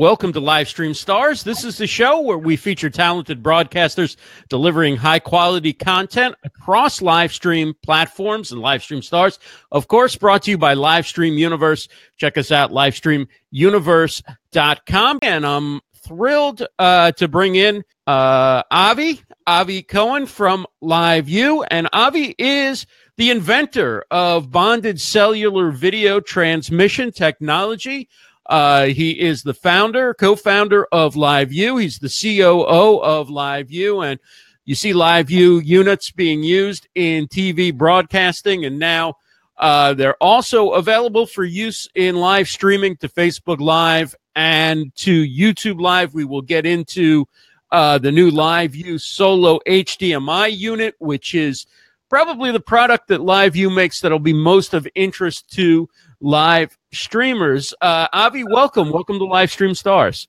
Welcome to Livestream Stars. This is the show where we feature talented broadcasters delivering high quality content across live stream platforms and Livestream Stars. Of course, brought to you by Livestream Universe. Check us out, livestreamuniverse.com. And I'm thrilled uh, to bring in uh, Avi, Avi Cohen from LiveU. And Avi is the inventor of bonded cellular video transmission technology. Uh, he is the founder, co-founder of LiveU. He's the COO of LiveU, and you see LiveU units being used in TV broadcasting, and now uh, they're also available for use in live streaming to Facebook Live and to YouTube Live. We will get into uh, the new LiveU Solo HDMI unit, which is probably the product that LiveU makes that'll be most of interest to live streamers. Uh, Avi, welcome. Welcome to Live Stream Stars.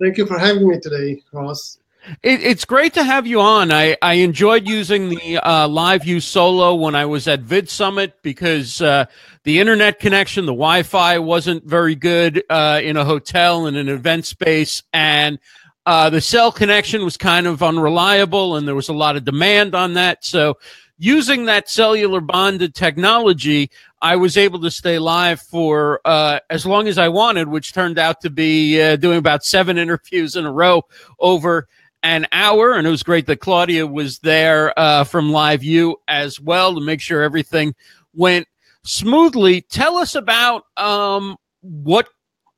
Thank you for having me today, Ross. It, it's great to have you on. I, I enjoyed using the uh, LiveU Solo when I was at Vid Summit because uh, the internet connection, the Wi Fi wasn't very good uh, in a hotel in an event space. And uh, the cell connection was kind of unreliable, and there was a lot of demand on that. So, using that cellular bonded technology, I was able to stay live for uh, as long as I wanted, which turned out to be uh, doing about seven interviews in a row over an hour. And it was great that Claudia was there uh, from LiveU as well to make sure everything went smoothly. Tell us about um, what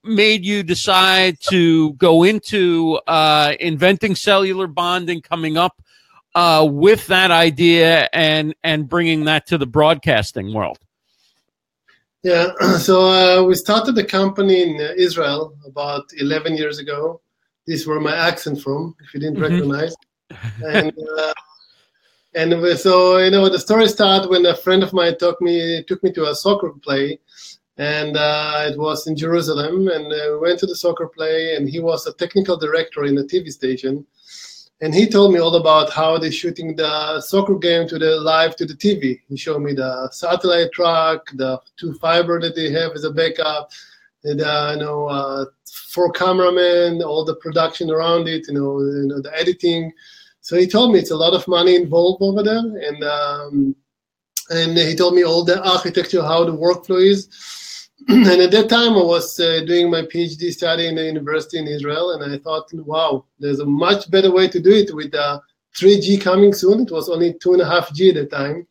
made you decide to go into uh, inventing cellular bonding, coming up uh, with that idea, and and bringing that to the broadcasting world. Yeah, so uh, we started the company in uh, Israel about 11 years ago. This is where my accent from, if you didn't mm-hmm. recognize. and uh, and so you know the story started when a friend of mine took me took me to a soccer play, and uh, it was in Jerusalem. And uh, we went to the soccer play, and he was a technical director in a TV station and he told me all about how they're shooting the soccer game to the live to the TV. He showed me the satellite truck, the two fiber that they have as a backup, and uh, you know uh, four cameramen, all the production around it, you know, you know, the editing. So he told me it's a lot of money involved over there, and um, and he told me all the architecture, how the workflow is and at that time, I was uh, doing my PhD study in the university in Israel, and I thought, wow, there's a much better way to do it with uh, 3G coming soon. It was only two and a half G at the time,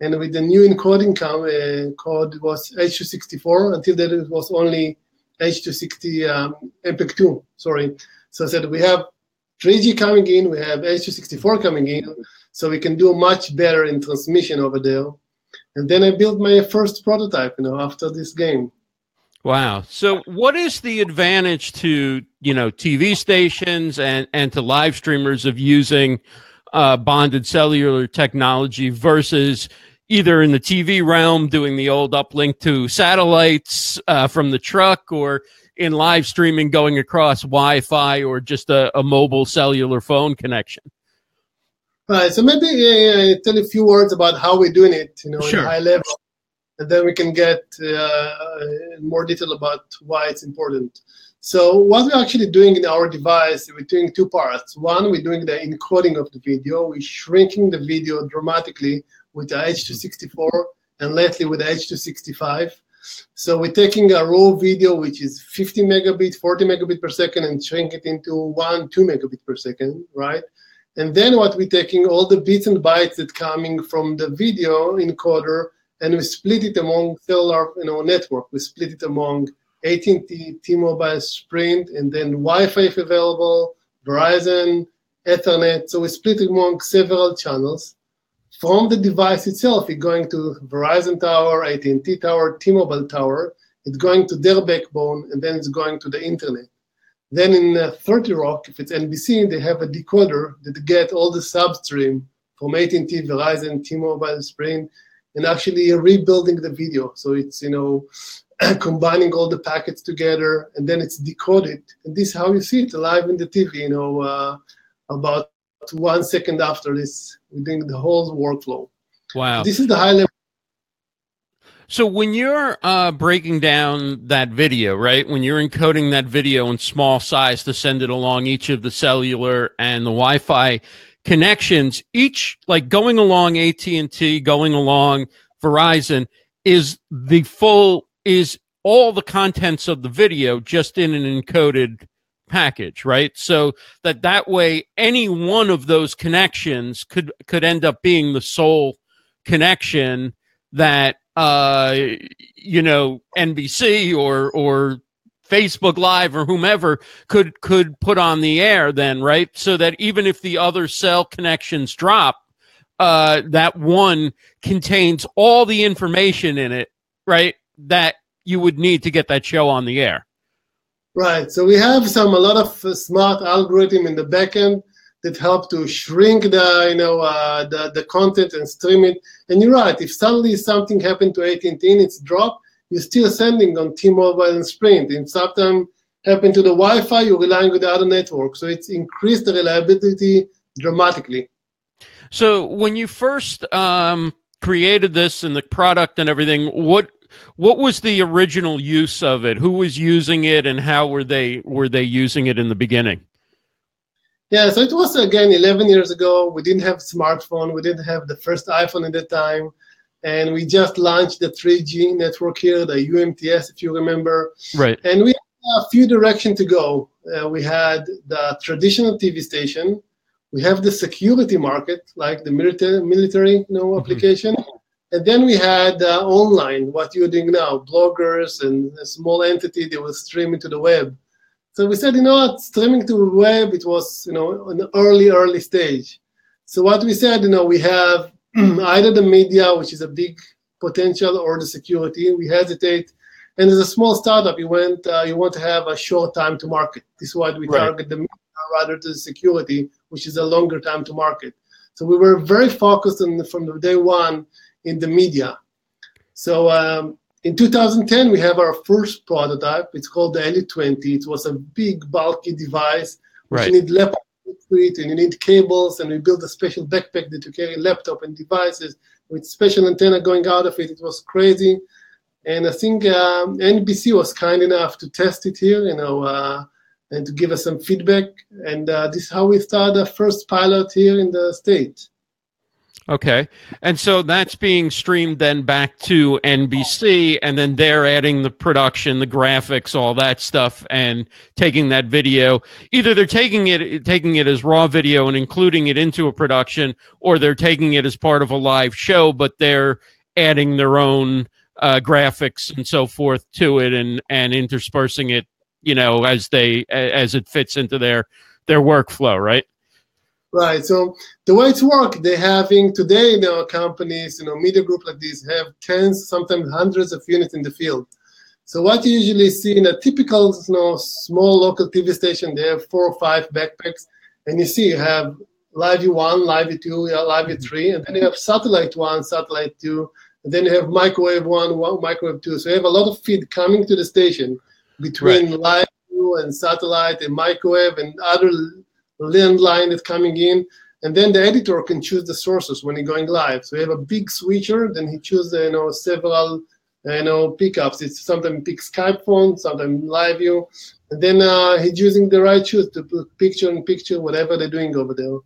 and with the new encoding com- uh, code was H264. Until then, it was only H260 um, MPEG-2. Sorry. So I said we have 3G coming in, we have H264 coming in, so we can do much better in transmission over there and then I built my first prototype. You know, after this game. Wow. So what is the advantage to, you know, TV stations and, and to live streamers of using uh, bonded cellular technology versus either in the TV realm doing the old uplink to satellites uh, from the truck or in live streaming going across Wi-Fi or just a, a mobile cellular phone connection? Right. So maybe uh, tell a few words about how we're doing it, you know, sure. high level, and then we can get uh, more detail about why it's important. So what we're actually doing in our device, we're doing two parts. One, we're doing the encoding of the video. We're shrinking the video dramatically with the H264 and lately with the H265. So we're taking a raw video, which is 50 megabit, 40 megabit per second, and shrink it into one, two megabit per second, right? And then what we're taking all the bits and bytes that coming from the video encoder and we split it among cellular you know, network. We split it among AT&T, T-Mobile, Sprint, and then Wi-Fi if available, Verizon, Ethernet. So we split it among several channels. From the device itself, it's going to Verizon tower, AT&T tower, T-Mobile tower. It's going to their backbone, and then it's going to the internet. Then in uh, 30 Rock, if it's NBC, they have a decoder that get all the substream from AT&T, Verizon, T-Mobile, Sprint, and actually rebuilding the video. So it's you know combining all the packets together, and then it's decoded. And this is how you see it live in the TV. You know, uh, about one second after this, we're doing the whole workflow. Wow. This is the high level So when you're uh, breaking down that video, right? When you're encoding that video in small size to send it along each of the cellular and the Wi-Fi connections, each like going along AT&T, going along Verizon is the full is all the contents of the video just in an encoded package right so that that way any one of those connections could could end up being the sole connection that uh you know NBC or or Facebook Live or whomever could could put on the air then right? So that even if the other cell connections drop uh that one contains all the information in it right that you would need to get that show on the air. Right. So we have some a lot of uh, smart algorithm in the backend that help to shrink the you know uh, the the content and stream it. And you're right. If suddenly something happened to AT&T and it's dropped, you're still sending on T-Mobile and Sprint. And something happened to the Wi-Fi, you're relying on the other network. So it's increased the reliability dramatically. So when you first um, created this and the product and everything, what what was the original use of it? Who was using it, and how were they were they using it in the beginning? Yeah, so it was again 11 years ago. We didn't have smartphone. We didn't have the first iPhone at that time, and we just launched the 3G network here, the UMTS, if you remember. Right. And we had a few direction to go. Uh, we had the traditional TV station. We have the security market, like the military, military you know, mm-hmm. application. And then we had uh, online, what you're doing now, bloggers and a small entity that was streaming to the web. So we said, you know what, streaming to the web, it was, you know, an early, early stage. So what we said, you know, we have either the media, which is a big potential, or the security. We hesitate. And as a small startup, you went, uh, you want to have a short time to market. This is why we right. target the media rather than the security, which is a longer time to market. So we were very focused on from the day one in the media. So um, in 2010, we have our first prototype. It's called the LE20. It was a big, bulky device. Right. You need laptop to it, and you need cables, and we built a special backpack that you carry laptop and devices with special antenna going out of it. It was crazy. And I think um, NBC was kind enough to test it here, you know, uh, and to give us some feedback. And uh, this is how we started the first pilot here in the state. Okay. And so that's being streamed then back to NBC, and then they're adding the production, the graphics, all that stuff, and taking that video. Either they're taking it taking it as raw video and including it into a production, or they're taking it as part of a live show, but they're adding their own uh, graphics and so forth to it and and interspersing it, you know, as they as it fits into their their workflow, right? Right. So the way it's work, they're having today, you know, companies, you know, media group like this have tens, sometimes hundreds of units in the field. So what you usually see in a typical, you know, small local TV station, they have four or five backpacks, and you see you have Live one, Live two, Live three, mm-hmm. and then you have satellite one, satellite two, and then you have microwave one, one microwave two. So you have a lot of feed coming to the station between right. Live and satellite and microwave and other landline is coming in, and then the editor can choose the sources when he's going live. So you have a big switcher, then he chooses you know several you know pickups. It's sometimes pick Skype phone, sometimes LiveU, and then uh, he's using the right choose to put picture in picture, whatever they're doing over there.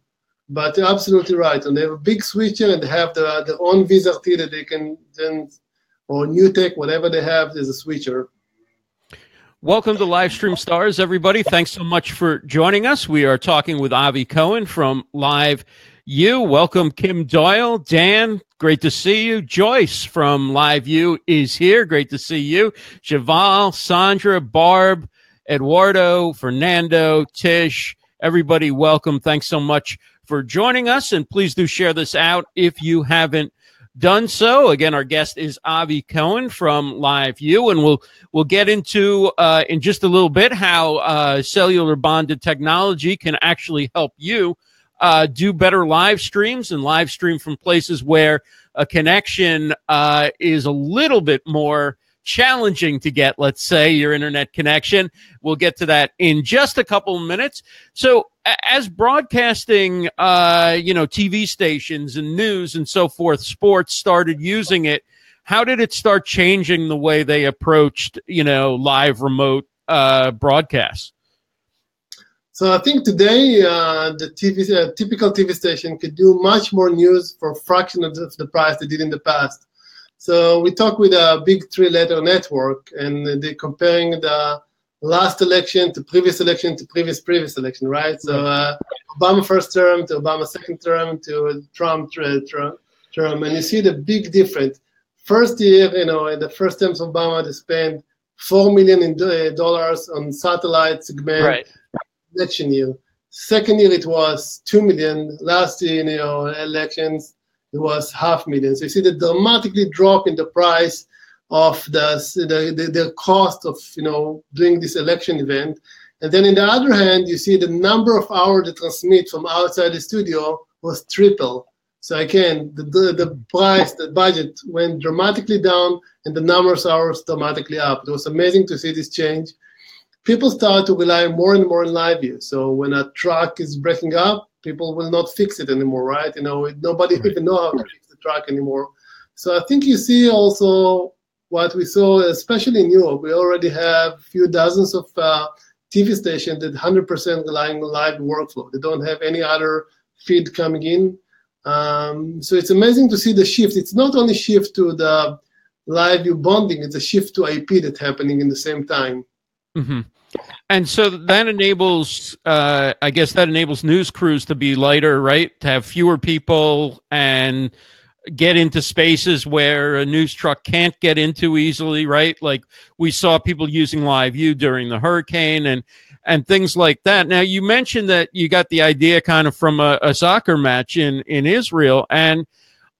But you're absolutely right, and they have a big switcher and they have the their own Vizrt that they can then or NewTek, whatever they have, there's a switcher. Welcome to Livestream Stars, everybody. Thanks so much for joining us. We are talking with Avi Cohen from Live U. Welcome, Kim Doyle. Dan, great to see you. Joyce from LiveU is here. Great to see you. Javal, Sandra, Barb, Eduardo, Fernando, Tish, everybody, welcome. Thanks so much for joining us. And please do share this out if you haven't done so. Again, our guest is Avi Cohen from LiveU, and we'll we'll get into uh, in just a little bit how uh, cellular bonded technology can actually help you uh, do better live streams and live stream from places where a connection uh, is a little bit more challenging to get, let's say, your internet connection. We'll get to that in just a couple of minutes. So, as broadcasting, uh, you know, TV stations and news and so forth, sports started using it, how did it start changing the way they approached, you know, live remote uh, broadcasts? So I think today uh, the TV, uh, typical TV station could do much more news for fraction of the price they did in the past. So we talked with a big three-letter network, and they're comparing the last election to previous election to previous previous election, right? So uh, Obama first term to Obama second term to Trump term, and you see the big difference. First year, you know, in the first terms of Obama, they spent four million in uh, dollars on satellite segment right. election year. Second year, it was two million. Last year, you know, elections, it was half million. So you see the dramatically drop in the price of the, the, the, cost of you know doing this election event. And then in the other hand, you see the number of hours they transmit from outside the studio was triple. So again, the, the, the price, the budget went dramatically down and the number of hours dramatically up. It was amazing to see this change. People start to rely more and more on LiveU. So when a truck is breaking up, people will not fix it anymore, right? You know, nobody right. even know how to fix the truck anymore. So I think you see also what we saw, especially in Europe, we already have a few dozens of uh, TV stations that 100% relying on live workflow. They don't have any other feed coming in. Um, so it's amazing to see the shift. It's not only shift to the LiveU bonding, it's a shift to IP that's happening in the same time. Mm-hmm. And so that enables, uh, I guess that enables news crews to be lighter, right? To have fewer people and get into spaces where a news truck can't get into easily, right? Like we saw people using LiveU during the hurricane and and things like that. Now you mentioned that you got the idea kind of from a, a soccer match in in Israel and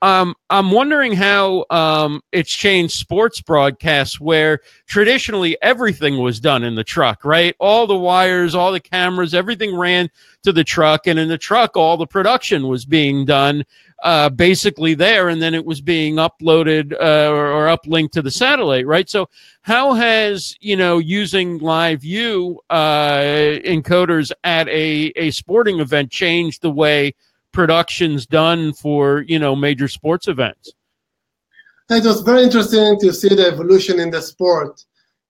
um, I'm wondering how um, it's changed sports broadcasts where traditionally everything was done in the truck, right? All the wires, all the cameras, everything ran to the truck. And in the truck, all the production was being done uh, basically there. And then it was being uploaded uh, or, uplinked to the satellite, right? So, how has, you know, using LiveU uh, encoders at a, a sporting event changed the way? Productions done for you know major sports events. It was very interesting to see the evolution in the sport.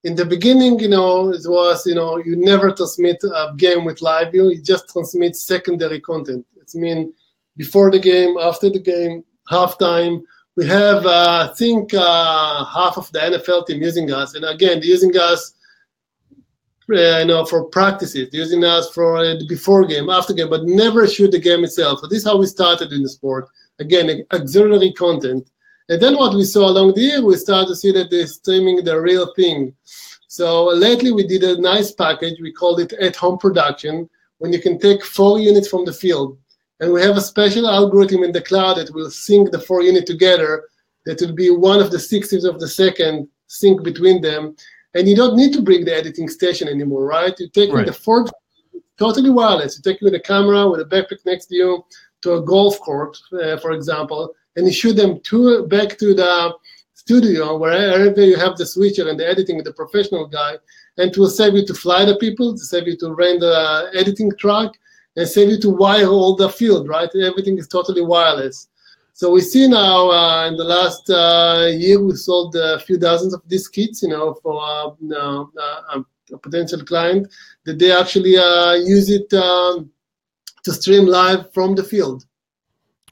In the beginning, you know, it was you know you never transmit a game with LiveU. You just transmit secondary content. It's mean before the game, after the game, halftime. We have, uh, I think, uh, half of the NFL team using us, and again, using us uh, you know, for practices, using us for uh, before game, after game, but never shoot the game itself. So this is how we started in the sport. Again, auxiliary content. And then what we saw along the year, we started to see that they're streaming the real thing. So lately we did a nice package. We called it at-home production, when you can take four units from the field. And we have a special algorithm in the cloud that will sync the four units together. That will be one of the sixtieth of the second sync between them and you don't need to bring the editing station anymore, right? You take right. the Ford, totally wireless. You take it with a camera with a backpack next to you to a golf court, uh, for example, and you shoot them to back to the studio wherever you have the switcher and the editing with the professional guy, and it will save you to fly the people, to save you to rent the editing truck, and save you to wire all the field, right? Everything is totally wireless. So we see now uh, in the last uh, year we sold a few dozens of these kits, you know, for uh, uh a potential client that they actually uh, use it um, to stream live from the field.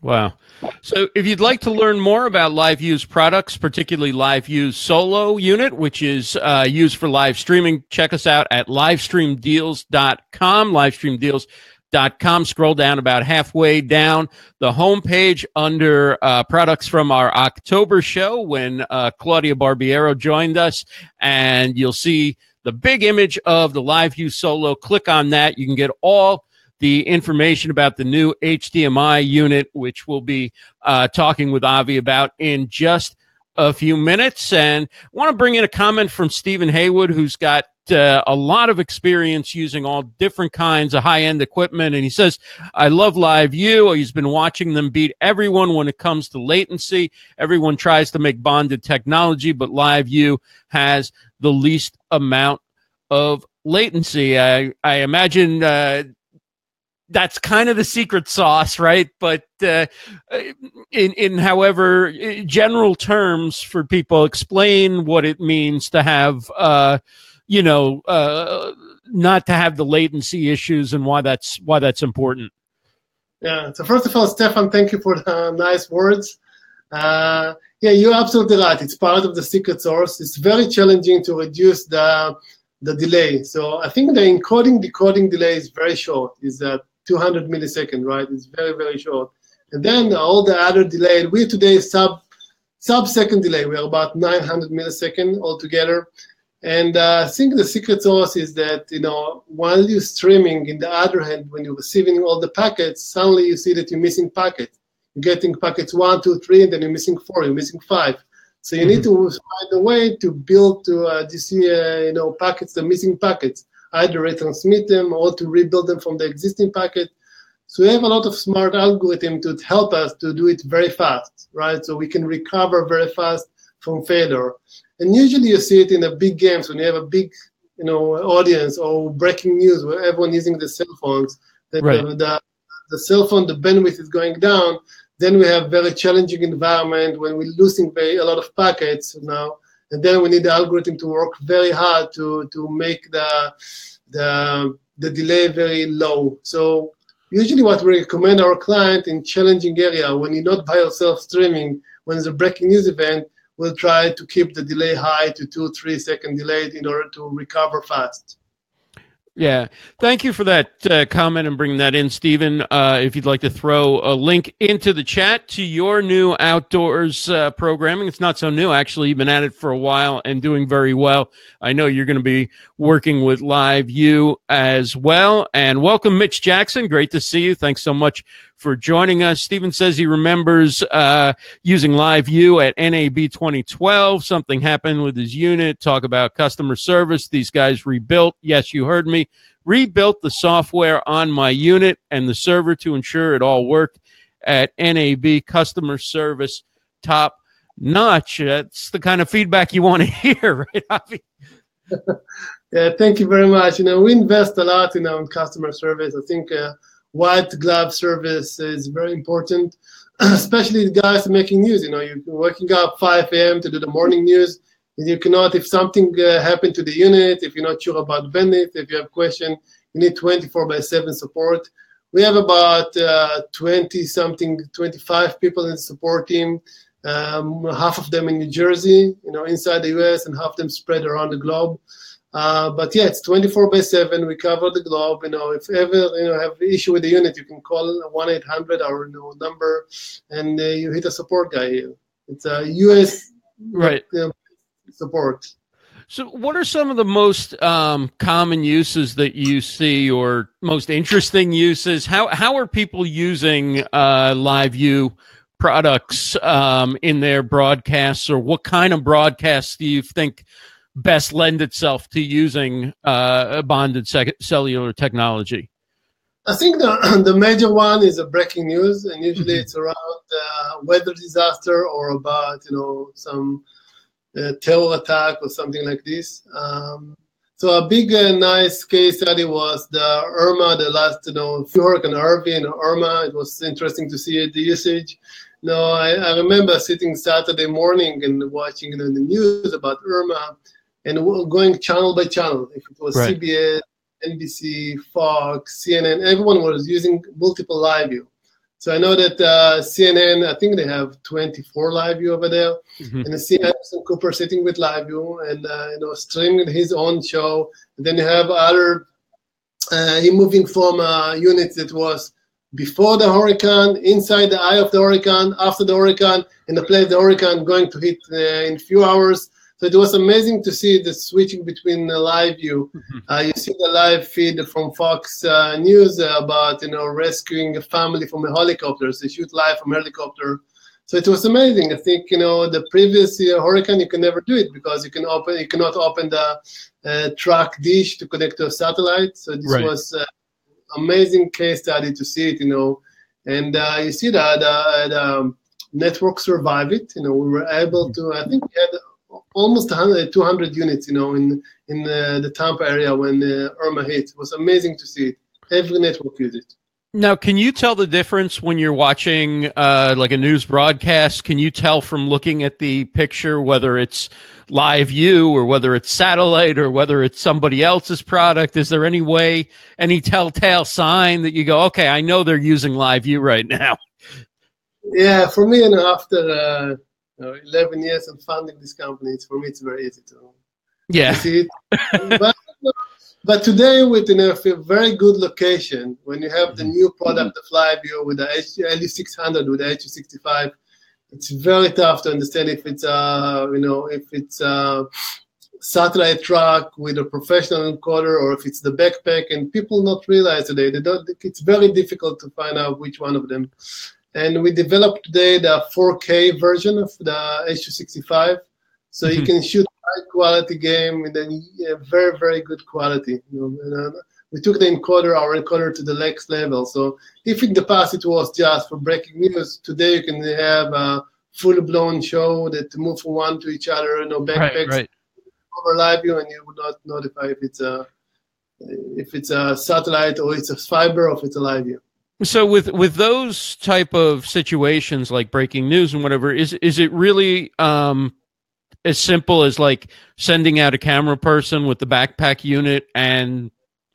Wow. So if you'd like to learn more about LiveU's products, particularly LiveU's Solo unit, which is uh, used for live streaming, check us out at livestreamdeals.com, livestreamdeals.com dot com. Scroll down about halfway down the homepage under uh, products from our October show when uh, Claudia Barbiero joined us, and you'll see the big image of the LiveU Solo. Click on that. You can get all the information about the new HDMI unit, which we'll be uh, talking with Avi about in just a few minutes. And want to bring in a comment from Stephen Haywood, who's got uh, a lot of experience using all different kinds of high end equipment. And he says, I love Live. He's been watching them beat everyone when it comes to latency. Everyone tries to make bonded technology, but Live has the least amount of latency. I, I imagine uh, that's kind of the secret sauce, right? But uh, in in however general terms for people, explain what it means to have uh, you know uh, not to have the latency issues and why that's why that's important. Yeah. So first of all, Stefan, thank you for the nice words. Uh, yeah, you're absolutely right. It's part of the secret sauce. It's very challenging to reduce the the delay. So I think the encoding decoding delay is very short. Is uh, 200 milliseconds, right? It's very very short. And then all the other delay, we today sub sub second delay. We're about 900 millisecond altogether. And uh, I think the secret sauce is that you know while you're streaming, in the other hand, when you're receiving all the packets, suddenly you see that you're missing packets. You're getting packets one, two, three, and then you're missing four. You're missing five. So you mm-hmm. need to find a way to build to uh, this uh, you know packets, the missing packets, either retransmit them or to rebuild them from the existing packet. So we have a lot of smart algorithm to help us to do it very fast, right? So we can recover very fast from failure. And usually you see it in the big games when you have a big, you know, audience or breaking news where everyone using the cell phones. That right. the, the, the cell phone, the bandwidth is going down. Then we have very challenging environment when we're losing very, a lot of packets now. And then we need the algorithm to work very hard to, to make the, the, the delay very low. So usually what we recommend our client in challenging area when you're not by yourself streaming, when there's a breaking news event, we'll try to keep the delay high to two, three second delay in order to recover fast. Yeah. Thank you for that uh, comment and bringing that in, Stephen. Uh, if you'd like to throw a link into the chat to your new outdoors uh, programming, it's not so new, actually. You've been at it for a while and doing very well. I know you're going to be working with LiveU as well. And welcome, Mitch Jackson. Great to see you. Thanks so much for joining us. Stephen says he remembers uh, using LiveU at NAB 2012. Something happened with his unit. Talk about customer service. These guys rebuilt. Yes, you heard me. Rebuilt the software on my unit and the server to ensure it all worked at NAB. Customer service top notch. That's the kind of feedback you want to hear, right, Avi? yeah, thank you very much. You know, we invest a lot, in customer service. I think. Uh, white glove service is very important, especially the guys making news. You know, you're waking up 5 a.m. to do the morning news. You cannot, if something uh, happened to the unit, if you're not sure about bandwidth, if you have question, you need 24 by 7 support. We have about uh, 20 something, 25 people in the support team. Um, half of them in New Jersey, you know, inside the US, and half them spread around the globe. Uh, but yeah, it's 24 by 7. We cover the globe. You know, if ever you know have issue with the unit, you can call 1 800 our you know, number, and uh, you hit a support guy. Here. It's a US right you know, support. So, what are some of the most um, common uses that you see, or most interesting uses? How how are people using uh, Live products um, in their broadcasts, or what kind of broadcasts do you think best lend itself to using uh, bonded sec- cellular technology? I think the, the major one is a breaking news, and usually mm-hmm. it's around uh, weather disaster or about you know some uh, terror attack or something like this. Um, so a big uh, nice case study was the Irma, the last you know Hurricane Harvey and Irma. It was interesting to see the usage. No, I, I remember sitting Saturday morning and watching you know, the news about Irma and going channel by channel. If it was right. CBS, NBC, Fox, CNN, everyone was using multiple LiveU. So I know that uh, CNN, I think they have 24 LiveU over there, mm-hmm. and I see Anderson Cooper sitting with LiveU and uh, you know streaming his own show. And then you have other uh, he moving from a unit that was before the hurricane, inside the eye of the hurricane, after the hurricane, in the place the hurricane going to hit uh, in a few hours. So it was amazing to see the switching between the LiveU. Mm-hmm. Uh, you see the live feed from Fox uh, News about you know rescuing a family from a helicopter. So they shoot live from a helicopter. So it was amazing. I think you know the previous uh, hurricane you can never do it because you can open you cannot open the uh, track dish to connect to a satellite. So this right. was uh, amazing case study to see it. You know, and uh, you see that the um, network survived it. You know, we were able to. I think we had almost 100, 200 units, you know, in in uh, the Tampa area when uh, Irma hit. It was amazing to see it. Every network used it. Now, can you tell the difference when you're watching uh, like a news broadcast? Can you tell from looking at the picture whether it's LiveU or whether it's satellite or whether it's somebody else's product? Is there any way, any telltale sign that you go, okay, I know they're using LiveU right now? Yeah, for me, and after uh, 11 years of founding this company, it's, for me, it's very easy to, yeah. see it. but, but today, with you know, a very good location, when you have the new product of LiveU with the LU600 with the HU65, it's very tough to understand if it's uh you know if it's a satellite truck with a professional encoder or if it's the backpack, and people not realize today they don't. It's very difficult to find out which one of them. And we developed today the 4K version of the H265. so mm-hmm. you can shoot high quality game with a very very good quality. You know, uh, we took the encoder, our encoder, to the next level. So if in the past it was just for breaking news, today you can have a full blown show that move from one to each other, you know, backpacks right, right. over LiveU, and you would not notify if it's a if it's a satellite or it's a fiber or if it's a LiveU. So with with those type of situations like breaking news and whatever, is is it really um as simple as like sending out a camera person with the backpack unit and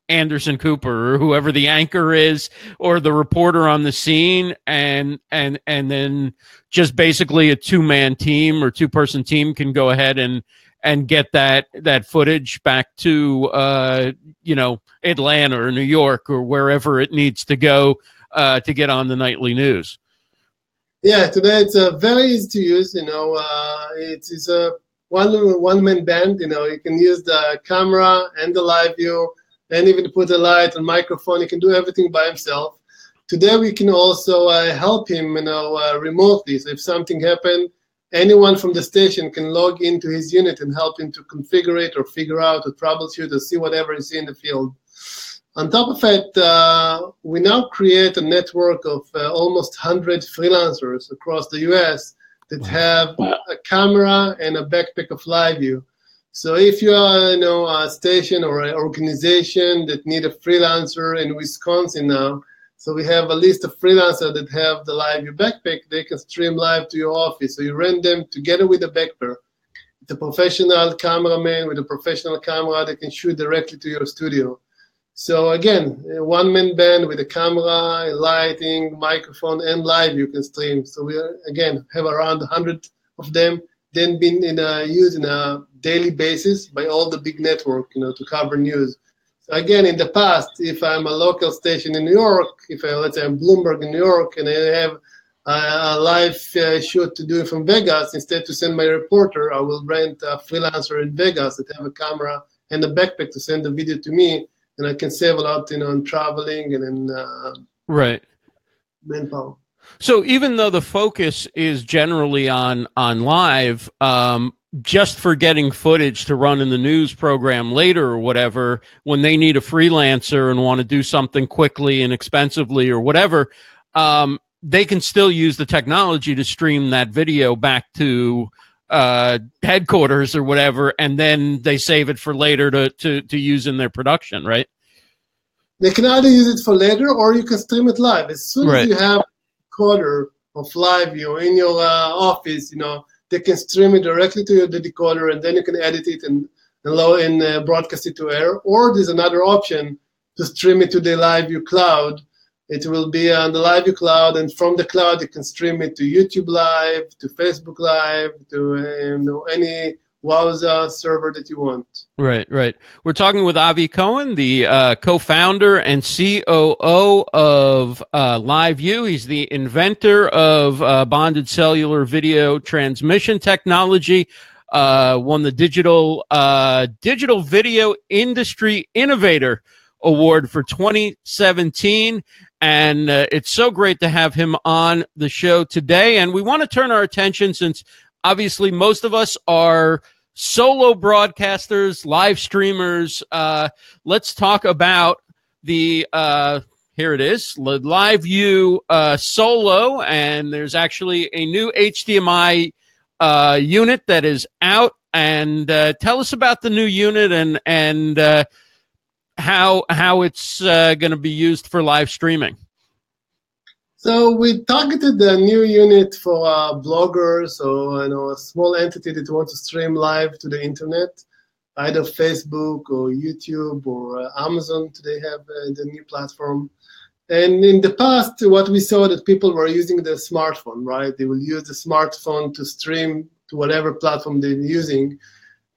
Anderson Cooper or whoever the anchor is or the reporter on the scene and and and then just basically a two man team or two person team can go ahead and and get that that footage back to uh you know Atlanta or New York or wherever it needs to go uh to get on the nightly news. Yeah, today it's uh, very easy to use. You know, uh, it's, a one one man band. You know, you can use the camera and the LiveU, and even put a light and microphone. He can do everything by himself. Today we can also uh, help him, you know, uh, remotely. So if something happened, anyone from the station can log into his unit and help him to configure it or figure out or troubleshoot or see whatever is in the field. On top of it, uh, we now create a network of uh, almost 100 freelancers across the US that have a camera and a backpack of LiveU. So if you are, you know, a station or an organization that need a freelancer in Wisconsin now, so we have a list of freelancers that have the LiveU backpack, they can stream live to your office. So you rent them together with the backpack. It's a professional cameraman with a professional camera, they can shoot directly to your studio. So again, one man band with a camera, lighting, microphone, and LiveU can stream. So we again have around 100 of them, then been in a, used in a daily basis by all the big network, you know, to cover news. So again, in the past, if I'm a local station in New York, if I let's say I'm Bloomberg in New York, and I have a, a live uh, shoot to do from Vegas, instead to send my reporter, I will rent a freelancer in Vegas that have a camera and a backpack to send the video to me and I can save a lot, you know, on traveling and in uh, right manpower. So even though the focus is generally on on live, um, just for getting footage to run in the news program later or whatever, when they need a freelancer and want to do something quickly and expensively or whatever, um, they can still use the technology to stream that video back to uh, headquarters or whatever, and then they save it for later to, to, to use in their production, right? They can either use it for later or you can stream it live. As soon right. as you have a quarter of LiveU in your uh, office, you know, they can stream it directly to your decoder and then you can edit it and, and, and uh, broadcast it to air. Or there's another option to stream it to the LiveU cloud it will be on the Live Cloud, and from the cloud you can stream it to YouTube Live, to Facebook Live, to you know, any Wowza server that you want. Right, right. We're talking with Avi Cohen, the uh, co-founder and COO of uh, LiveU. He's the inventor of uh, bonded cellular video transmission technology. Uh, won the digital uh, digital video industry innovator award for 2017 and uh, it's so great to have him on the show today. And we want to turn our attention since obviously most of us are solo broadcasters, live streamers. Uh, let's talk about the. Uh, here it is, LiveU uh, Solo, and there's actually a new HDMI uh, unit that is out. And uh, tell us about the new unit and and uh, how how it's uh, going to be used for live streaming. So we targeted the new unit for uh, bloggers or you know a small entity that wants to stream live to the internet, either Facebook or YouTube or uh, Amazon. Today have uh, the new platform. And in the past, what we saw that people were using the smartphone, right? They will use the smartphone to stream to whatever platform they're using,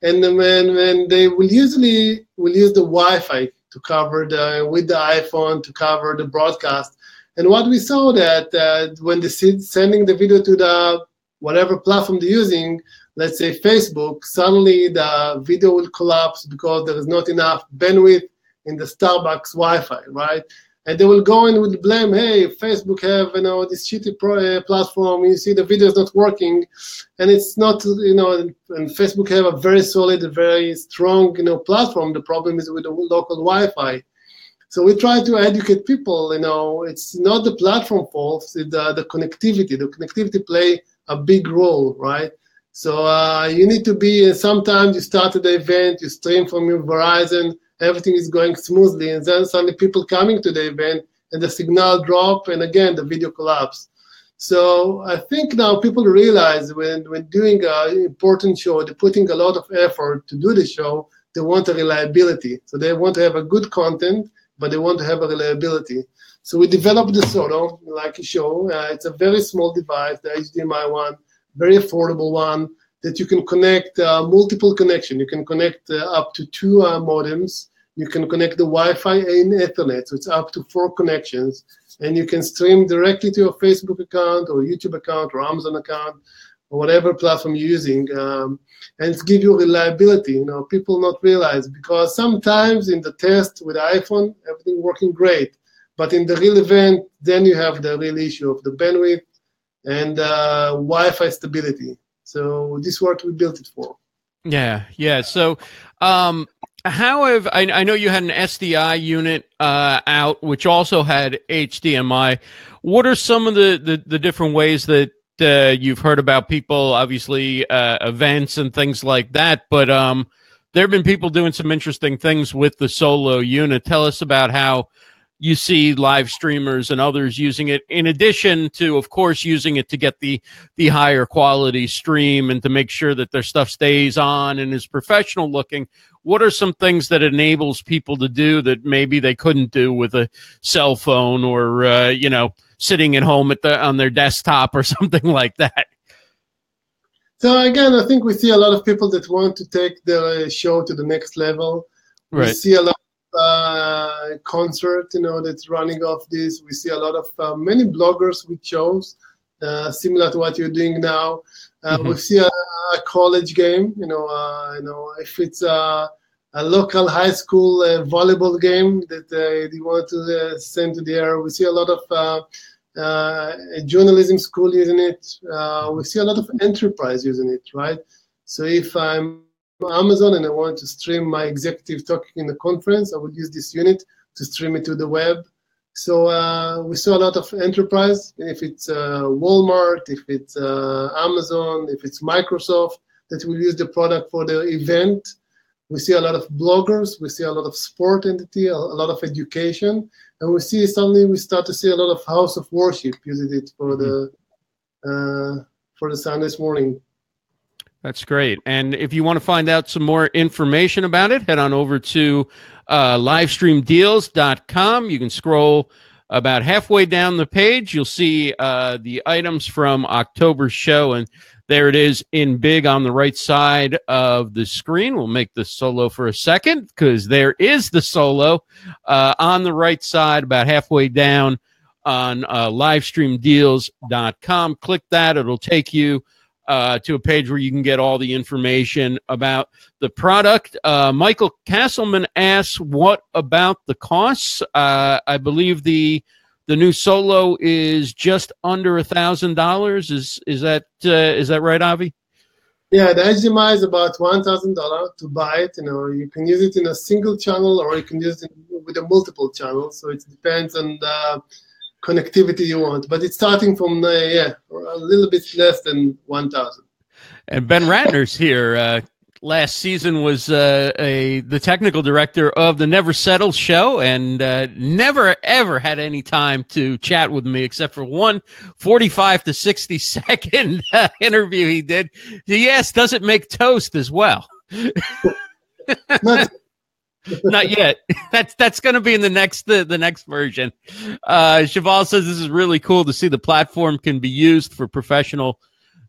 and when when they will usually will use the Wi-Fi to cover the with the iPhone to cover the broadcast and what we saw that uh, when they sending the video to the whatever platform they're using, let's say Facebook, suddenly the video will collapse because there is not enough bandwidth in the Starbucks Wi-Fi, right? And they will go and will blame, hey, Facebook have you know this shitty pro, uh, platform. You see the video is not working, and it's not you know. And Facebook have a very solid, very strong you know platform. The problem is with the local Wi-Fi. So we try to educate people. You know, it's not the platform fault; the, the connectivity. The connectivity play a big role, right? So uh, you need to be. Sometimes you start the event, you stream from your Verizon, everything is going smoothly, and then suddenly people coming to the event and the signal drop, and again the video collapse. So I think now people realize when when doing an important show, they're putting a lot of effort to do the show. They want a reliability, so they want to have a good content but they want to have a reliability. So we developed the Solo, like you show. Uh, it's a very small device, the HDMI one, very affordable one that you can connect uh, multiple connection. You can connect uh, up to two uh, modems. You can connect the Wi-Fi and Ethernet, so it's up to four connections, and you can stream directly to your Facebook account or YouTube account or Amazon account whatever platform you're using. Um, and it's give you reliability. You know, people not realize because sometimes in the test with iPhone, everything working great, but in the real event, then you have the real issue of the bandwidth and uh, Wi-Fi stability. So this is what we built it for. Yeah, yeah. So, um, how have I, I know you had an SDI unit uh, out, which also had HDMI. What are some of the, the, the different ways that uh, you've heard about people, obviously, uh, events and things like that. But um, there have been people doing some interesting things with the solo unit. Tell us about how you see live streamers and others using it in addition to of course using it to get the the higher quality stream and to make sure that their stuff stays on and is professional looking what are some things that enables people to do that maybe they couldn't do with a cell phone or uh, you know sitting at home at the on their desktop or something like that. So again, I think we see a lot of people that want to take the show to the next level. Right. We see a lot of uh, concert, you know, that's running off this. We see a lot of uh, many bloggers with shows uh, similar to what you're doing now. Uh, mm-hmm. We see a, a, college game, you know, uh, you know, if it's a, a local high school uh, volleyball game that they want to send to the air. We see a lot of uh, journalism school using it. Uh, we see a lot of enterprise using it, right? So if I'm Amazon and I want to stream my executive talking in the conference, I would use this unit to stream it to the web. So uh, we saw a lot of enterprise. If it's uh, Walmart, if it's uh, Amazon, if it's Microsoft, that will use the product for the event. We see a lot of bloggers. We see a lot of sport entity, a, a lot of education, and we see suddenly we start to see a lot of house of worship using it for the uh, for the Sunday morning. That's great. And if you want to find out some more information about it, head on over to uh, livestreamdeals.com. You can scroll about halfway down the page. You'll see uh, the items from October's show, and there it is in big on the right side of the screen. We'll make the solo for a second because there is the solo uh, on the right side, about halfway down on uh, livestreamdeals.com. Click that, it'll take you. Uh, to a page where you can get all the information about the product. Uh, Michael Castleman asks, "What about the costs?" Uh, I believe the the new Solo is just under a thousand dollars. Is is that uh, is that right, Avi? Yeah, the HDMI is about one thousand dollars to buy it. You know, you can use it in a single channel or you can use it with a multiple channel. So it depends on the connectivity you want. But it's starting from uh, yeah, a little bit less than one thousand. And Ben Ratner's here. Uh, last season was uh, a the technical director of the Never Settle show, and uh, never ever had any time to chat with me except for one 45 to 60 second uh, interview he did. He asked, "Does it make toast as well?" Not, Not yet. That's that's going to be in the next the, the next version. Uh, Cheval says this is really cool to see the platform can be used for professional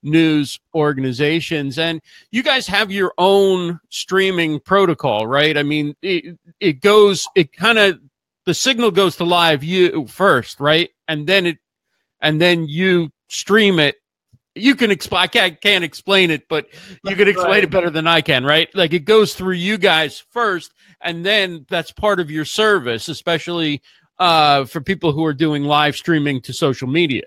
news organizations and you guys have your own streaming protocol right i mean it, it goes it kind of the signal goes to LiveU first right and then it and then you stream it you can explain i can't, can't explain it but you can explain right. it better than i can right like it goes through you guys first and then that's part of your service especially uh, for people who are doing live streaming to social media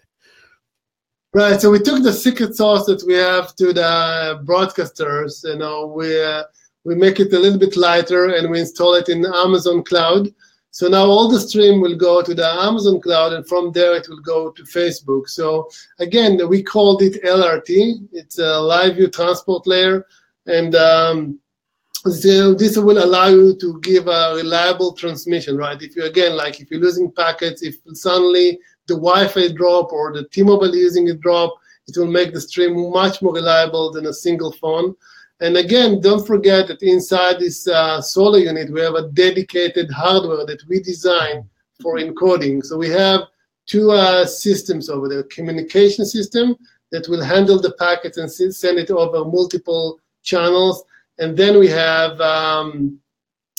Right. So we took the secret sauce that we have to the broadcasters. You know, we uh, we make it a little bit lighter and we install it in Amazon Cloud. So now all the stream will go to the Amazon Cloud, and from there it will go to Facebook. So again, we called it LRT. It's a LiveU transport layer, and um, so this will allow you to give a reliable transmission. Right? If you again, like if you're losing packets, if suddenly the Wi-Fi drop or the T-Mobile using a drop, it will make the stream much more reliable than a single phone. And again, don't forget that inside this uh, Solo unit, we have a dedicated hardware that we design for encoding. So we have two uh, systems over there, communication system that will handle the packets and send it over multiple channels. And then we have um,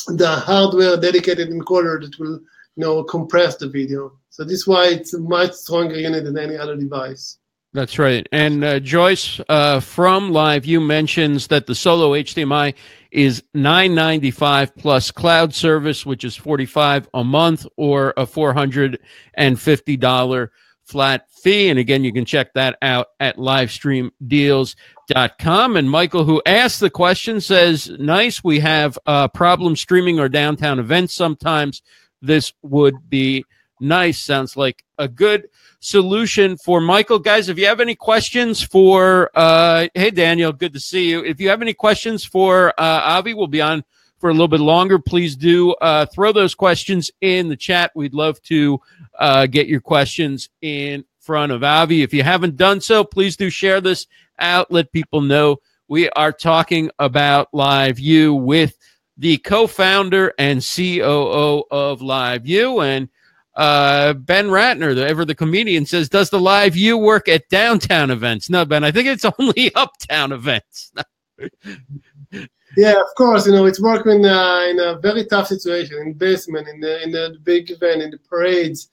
the hardware dedicated encoder that will you know, compress the video. So this is why it's a much stronger unit than any other device. That's right. And uh, Joyce uh, from LiveU mentions that the Solo HDMI is 995 plus cloud service, which is 45 a month or a $450 flat fee. And again, you can check that out at livestreamdeals.com. And Michael, who asked the question, says, "Nice. We have uh, problem streaming our downtown events sometimes." this would be nice. Sounds like a good solution for Michael. Guys, if you have any questions for, uh, hey, Daniel, good to see you. If you have any questions for uh, Avi, we'll be on for a little bit longer. Please do uh, throw those questions in the chat. We'd love to uh, get your questions in front of Avi. If you haven't done so, please do share this out. Let people know we are talking about LiveU with the co-founder and COO of Live LiveU, and uh, Ben Ratner, the, ever the comedian, says, "Does the Live LiveU work at downtown events?" No, Ben, I think it's only uptown events. yeah, of course. You know, it's working uh, in a very tough situation in basement, in the in the big event, in the parades.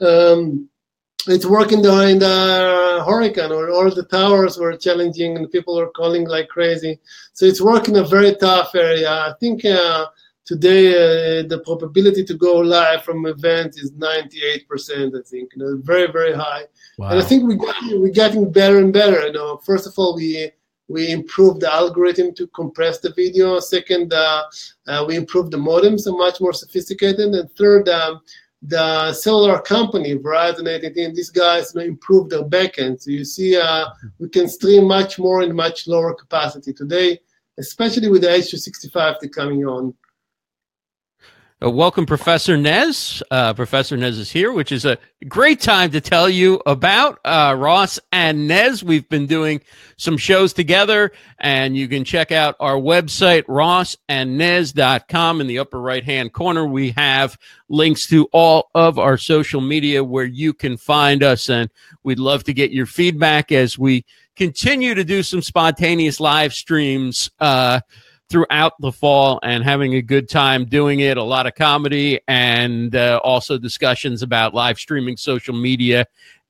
Um, it's working during the hurricane or all the towers were challenging and people were calling like crazy. So it's working a very tough area. I think uh, today uh, the probability to go live from event is 98%, I think, you know, very, very high. Wow. And I think we got, we're getting better and better. You know, first of all, we we improved the algorithm to compress the video. Second, uh, uh, we improved the modems, so much more sophisticated. And third, um, the cellular company, Verizon, AT&T, these guys you know, improve their backend. So you see, uh, we can stream much more in much lower capacity today, especially with the H265 coming on. Uh, welcome, Professor Nez. Uh, Professor Nez is here, which is a great time to tell you about uh, Ross and Nez. We've been doing some shows together, and you can check out our website, rossandnez.com. In the upper right hand corner, we have links to all of our social media where you can find us, and we'd love to get your feedback as we continue to do some spontaneous live streams. Uh, throughout the fall and having a good time doing it. A lot of comedy and uh, also discussions about live streaming, social media,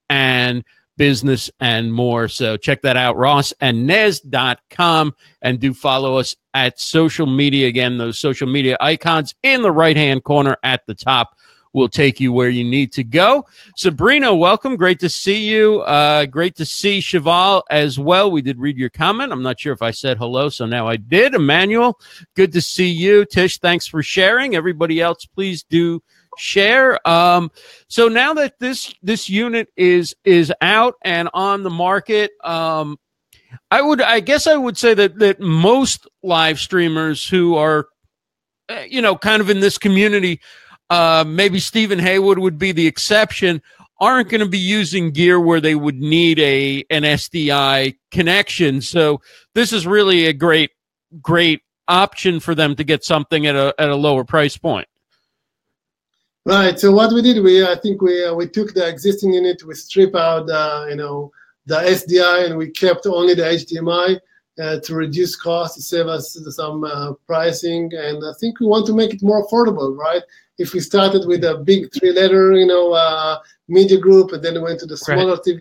and business and more. So check that out, Ross and rossandnez.com, and do follow us at social media. Again, those social media icons in the right hand corner at the top will take you where you need to go. Sabrina, welcome. Great to see you. Uh, great to see Cheval as well. We did read your comment. I'm not sure if I said hello, so now I did. Emmanuel, good to see you. Tish, thanks for sharing. Everybody else, please do share. Um, so now that this this unit is is out and on the market, um, I would, I guess, I would say that that most live streamers who are, uh, you know, kind of in this community, uh, maybe Stephen Haywood would be the exception, aren't going to be using gear where they would need a an SDI connection. So this is really a great, great option for them to get something at a at a lower price point. Right. So what we did, we I think we uh, we took the existing unit, we strip out, uh, you know, the SDI, and we kept only the HDMI uh, to reduce costs, to save us some uh, pricing, and I think we want to make it more affordable, right? If we started with a big three-letter, you know, uh, media group, and then went to the smaller right. TV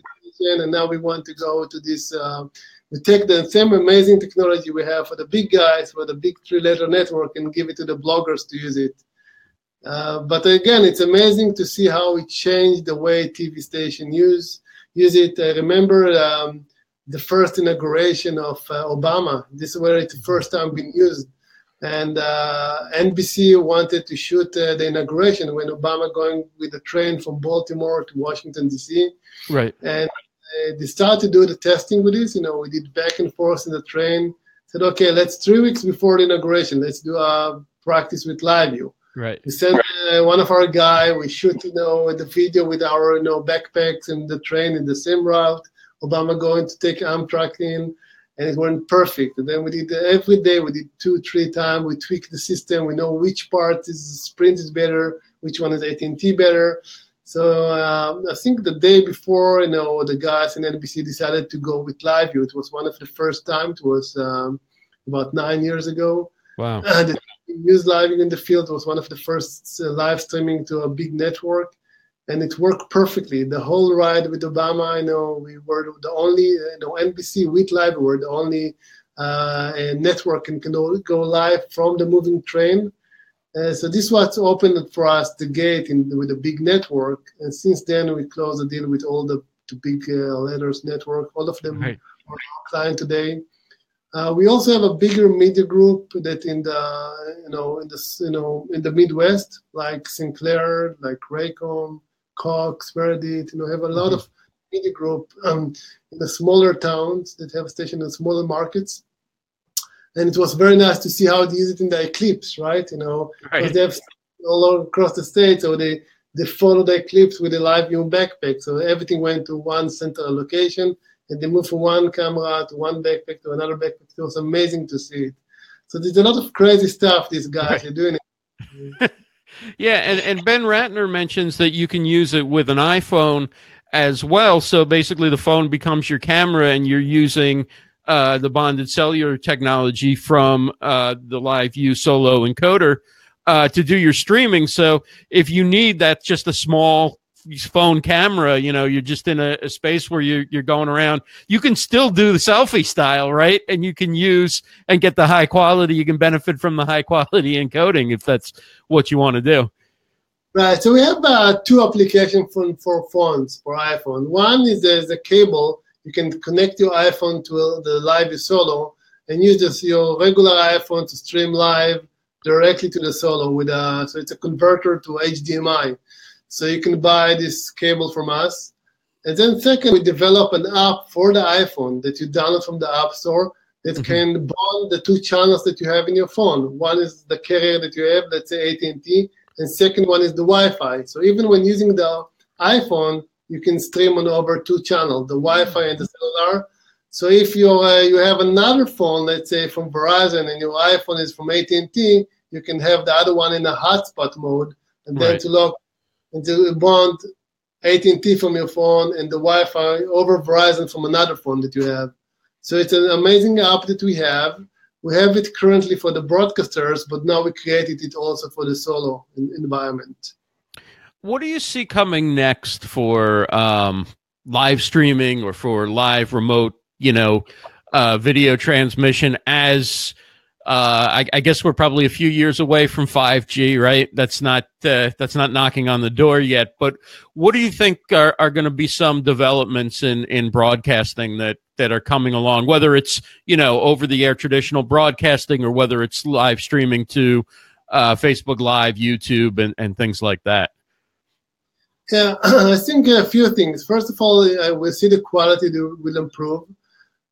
and now we want to go to this. Uh, we take the same amazing technology we have for the big guys, for the big three-letter network, and give it to the bloggers to use it. Uh, but again, it's amazing to see how it changed the way TV station use use it. I remember um, the first inauguration of uh, Obama. This is where it first time been used, and uh, NBC wanted to shoot uh, the inauguration when Obama going with the train from Baltimore to Washington D.C. Right, and uh, they started to do the testing with this. You know, we did back and forth in the train. Said, okay, let's three weeks before the inauguration, let's do a practice with LiveU Right. We send uh, one of our guy. We shoot, you know, the video with our, you know, backpacks and the train in the same route. Obama going to take Amtrak in, and it went perfect. And then we did every day. We did two, three times. We tweaked the system. We know which part is Sprint is better, which one is AT&T better. So uh, I think the day before, you know, the guys in NBC decided to go with LiveU. It was one of the first times. It was um, about nine years ago. Wow. Uh, News Live in the Field was one of the first uh, live streaming to a big network, and it worked perfectly. The whole ride with Obama, I know we were the only, you know, NBC with Live were the only uh, network and can go live from the moving train. Uh, so this was opened for us the gate in, with a big network, and since then we closed the deal with all the, the big uh, letters network. All of them right. are client today. Uh, we also have a bigger media group that in the you know in the you know in the Midwest, like Sinclair, like Raycom, Cox, Meredith. You know, have a lot mm-hmm. of media group um, in the smaller towns that have stations in smaller markets. And it was very nice to see how they use it in the Eclipse, right? You know, right. they have all across the state, so they they follow the Eclipse with a LiveU backpack. So everything went to one central location and they move from one camera to one backpack to another backpack. It was amazing to see it. So there's a lot of crazy stuff these guys are doing. yeah, and, and Ben Ratner mentions that you can use it with an iPhone as well. So basically, the phone becomes your camera, and you're using uh, the bonded cellular technology from uh, the LiveU Solo encoder uh, to do your streaming. So if you need that, just a small phone camera, you know, you're just in a, a, space where you're, you're going around. You can still do the selfie style, right? And you can use and get the high quality. You can benefit from the high quality encoding if that's what you want to do. Right. So we have uh, two applications for, for phones for iPhone. One is there's a cable. You can connect your iPhone to the Live Solo and use this, your regular iPhone to stream live directly to the Solo with a, so it's a converter to HDMI. So you can buy this cable from us. And then second, we develop an app for the iPhone that you download from the App Store that mm-hmm. can bond the two channels that you have in your phone. One is the carrier that you have, let's say AT&T, and second one is the Wi-Fi. So even when using the iPhone, you can stream on over two channels, the Wi-Fi and the cellular. So if you uh, you have another phone, let's say from Verizon, and your iPhone is from AT&T, you can have the other one in a hotspot mode, and then right. to log and to bond AT&T from your phone and the Wi-Fi over Verizon from another phone that you have. So it's an amazing app that we have. We have it currently for the broadcasters, but now we created it also for the solo environment. What do you see coming next for um, live streaming or for live remote, you know, uh, video transmission as – uh, I, I, guess we're probably a few years away from 5G, right? That's not uh, that's not knocking on the door yet. But what do you think are, are going to be some developments in in broadcasting that that are coming along? Whether it's you know over the air traditional broadcasting or whether it's live streaming to uh, Facebook Live, YouTube, and and things like that. Yeah, I think a few things. First of all, we see the quality will improve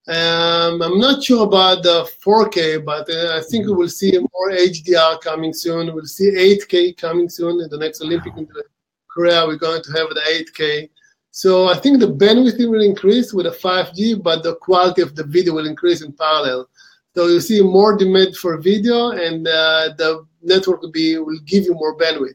Um, I'm not sure about the 4K, but uh, I think we will see more HDR coming soon. We'll see 8K coming soon in the next Olympic in Korea. We're going to have the 8K. So I think the bandwidth will increase with the 5G, but the quality of the video will increase in parallel. So you see more demand for video, and uh, the network will be will give you more bandwidth.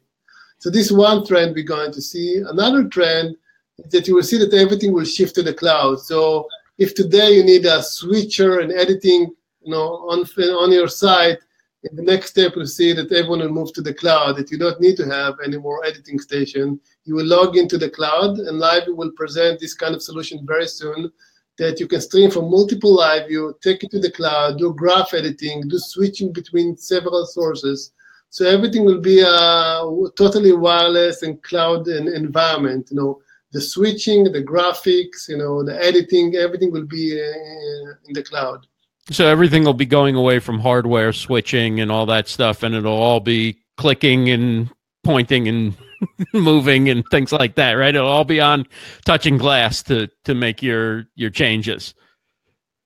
So this one trend we're going to see. Another trend is that you will see that everything will shift to the cloud. So if today you need a switcher and editing, you know, on on your site, in the next step you'll see that everyone will move to the cloud. That you don't need to have any more editing station. You will log into the cloud, and Live will present this kind of solution very soon. That you can stream from multiple LiveU, take it to the cloud, do graph editing, do switching between several sources. So everything will be a totally wireless and cloud environment. You know, the switching, the graphics, you know, the editing, everything will be uh, in the cloud. So everything will be going away from hardware switching and all that stuff, and it'll all be clicking and pointing and moving and things like that, right? It'll all be on touching glass to to make your your changes.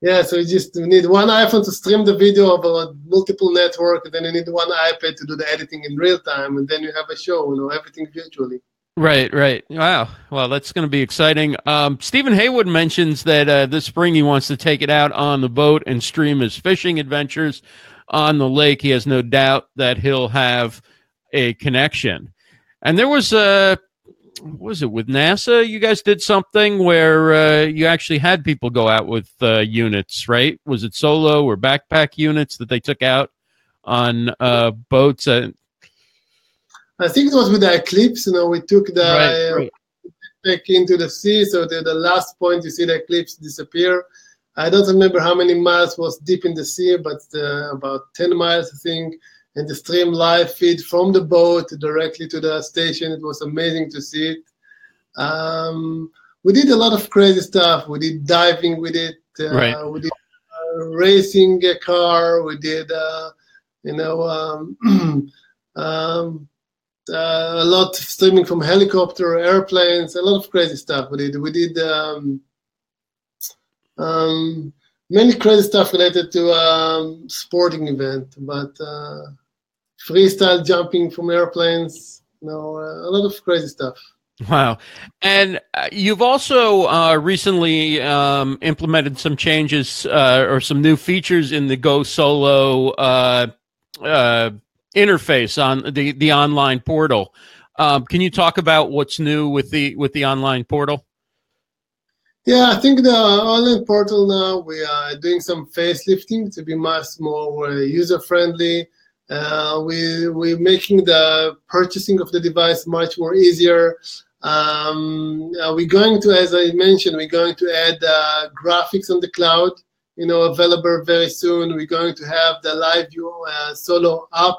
Yeah, so you just need one iPhone to stream the video over multiple network, and then you need one iPad to do the editing in real time, and then you have a show, you know, everything virtually. Right, right. Wow. Well, that's going to be exciting. Um, Stephen Haywood mentions that uh, this spring he wants to take it out on the boat and stream his fishing adventures on the lake. He has no doubt that he'll have a connection. And there was a, was it with NASA? You guys did something where uh, you actually had people go out with uh, units, right? Was it solo or backpack units that they took out on uh, boats? I think it was with the eclipse. You know, we took the right, right. back into the sea, so the, the last point you see the eclipse disappear. I don't remember how many miles was deep in the sea, but uh, about 10 miles, I think. And the stream live feed from the boat directly to the station. It was amazing to see it. Um, we did a lot of crazy stuff. We did diving with it. Uh, right. We did uh, racing a car. We did, uh, you know, um, um, a lot of streaming from helicopter, airplanes, a lot of crazy stuff. We did we did um, um, many crazy stuff related to um, sporting event, but uh, freestyle jumping from airplanes. You know, uh, a lot of crazy stuff. Wow. And uh, you've also uh, recently um, implemented some changes uh, or some new features in the Go Solo uh, uh, interface on the the online portal. Um, can you talk about what's new with the with the online portal? Yeah, I think the online portal now we are doing some facelifting to be much more user friendly. Uh, we we're making the purchasing of the device much more easier. Um, uh, we're going to, as I mentioned, we're going to add uh, graphics on the cloud. You know, available very soon. We're going to have the LiveU uh, solo app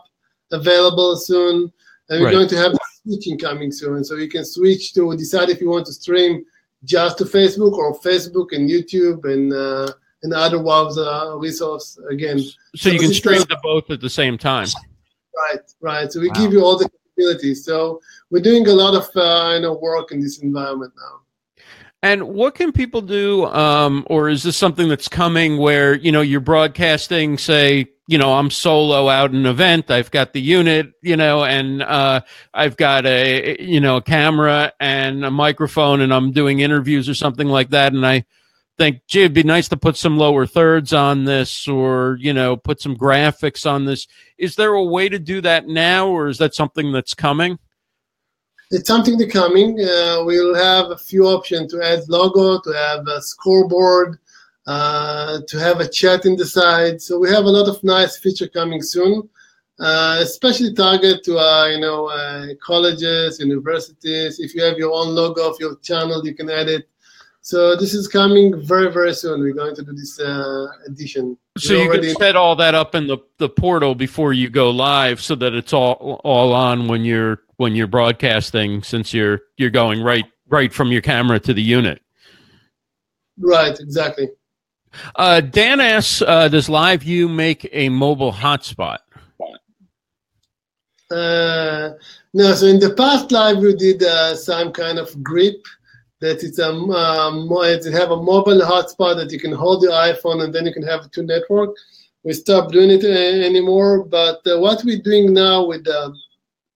available soon. And we're right. going to have switching coming soon. So you can switch to decide if you want to stream just to Facebook or Facebook and YouTube and uh, and other WAVs uh, resource again. So, so you can stream to both at the same time. Right, right. So we wow. give you all the capabilities. So we're doing a lot of uh, you know work in this environment now. And what can people do, um, or is this something that's coming where you know you're broadcasting, say, you know, I'm solo out an event, I've got the unit, you know, and uh, I've got a you know a camera and a microphone, and I'm doing interviews or something like that, and I think, gee, it'd be nice to put some lower thirds on this, or you know, put some graphics on this. Is there a way to do that now, or is that something that's coming? It's something that's coming. Uh, we'll have a few options to add logo, to have a scoreboard, uh, to have a chat in the side. So we have a lot of nice feature coming soon, uh, especially target to uh, you know uh, colleges, universities. If you have your own logo of your channel, you can add it. So this is coming very very soon. We're going to do this uh, edition. So you can set all that up in the, the portal before you go live, so that it's all all on when you're when you're broadcasting, since you're you're going right right from your camera to the unit. Right. Exactly. Uh, Dan asks, uh, "Does LiveU make a mobile hotspot?" Uh, no. So in the past, LiveU did uh, some kind of grip that it's a um, it have a mobile hotspot that you can hold your iPhone and then you can have two network. We stopped doing it uh, anymore, but uh, what we're doing now with the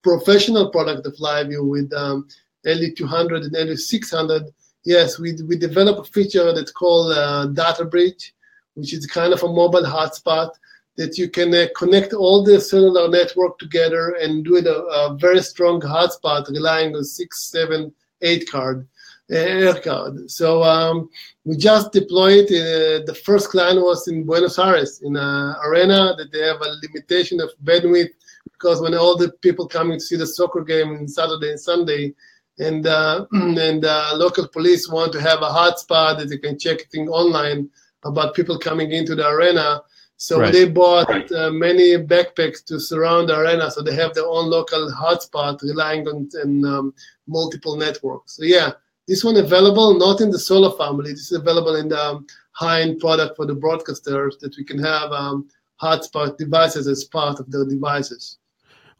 professional product of LiveU with um, LU200 and LE600, yes, we we developed a feature that's called uh, Data Bridge, which is kind of a mobile hotspot that you can uh, connect all the cellular network together and do it a, a very strong hotspot relying on six, seven, eight card air card. So um, we just deployed. Uh, the first client was in Buenos Aires in an arena that they have a limitation of bandwidth because when all the people coming to see the soccer game on Saturday and Sunday, and uh, and uh, local police want to have a hotspot that they can check things online about people coming into the arena. So right. they bought uh, many backpacks to surround the arena, so they have their own local hotspot relying on, on um, multiple networks. So yeah, this one available not in the Solo family. This is available in the um, high-end product for the broadcasters that we can have um, hotspot devices as part of their devices.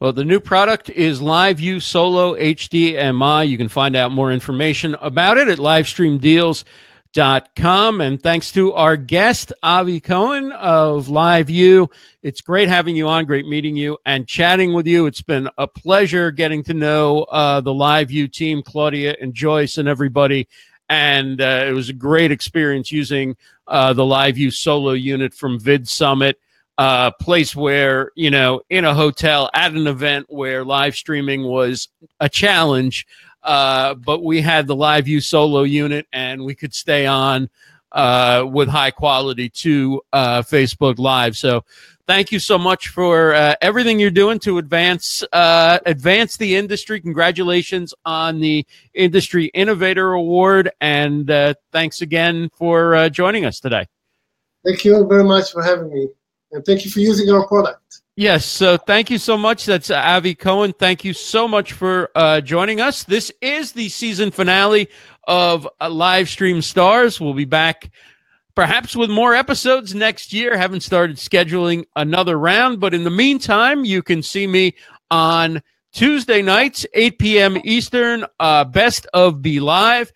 Well, the new product is LiveU Solo HDMI. You can find out more information about it at livestreamdeals.com. And thanks to our guest, Avi Cohen of Live LiveU. It's great having you on, great meeting you and chatting with you. It's been a pleasure getting to know uh, the LiveU team, Claudia and Joyce and everybody. And uh, it was a great experience using uh, the LiveU Solo unit from VidSummit uh, place where you know in a hotel at an event where live streaming was a challenge uh, but we had the LiveU solo unit and we could stay on uh, with high quality to uh, facebook live. So thank you so much for uh, everything you're doing to advance uh, advance the industry. Congratulations on the industry innovator award and uh, thanks again for uh, joining us today. Thank you very much for having me and thank you for using our product. Yes, so thank you so much. That's Avi Cohen. Thank you so much for uh, joining us. This is the season finale of uh, Livestream Stars. We'll be back perhaps with more episodes next year. Haven't started scheduling another round, but in the meantime, you can see me on Tuesday nights, 8 p.m. Eastern, uh, Best of BeLive.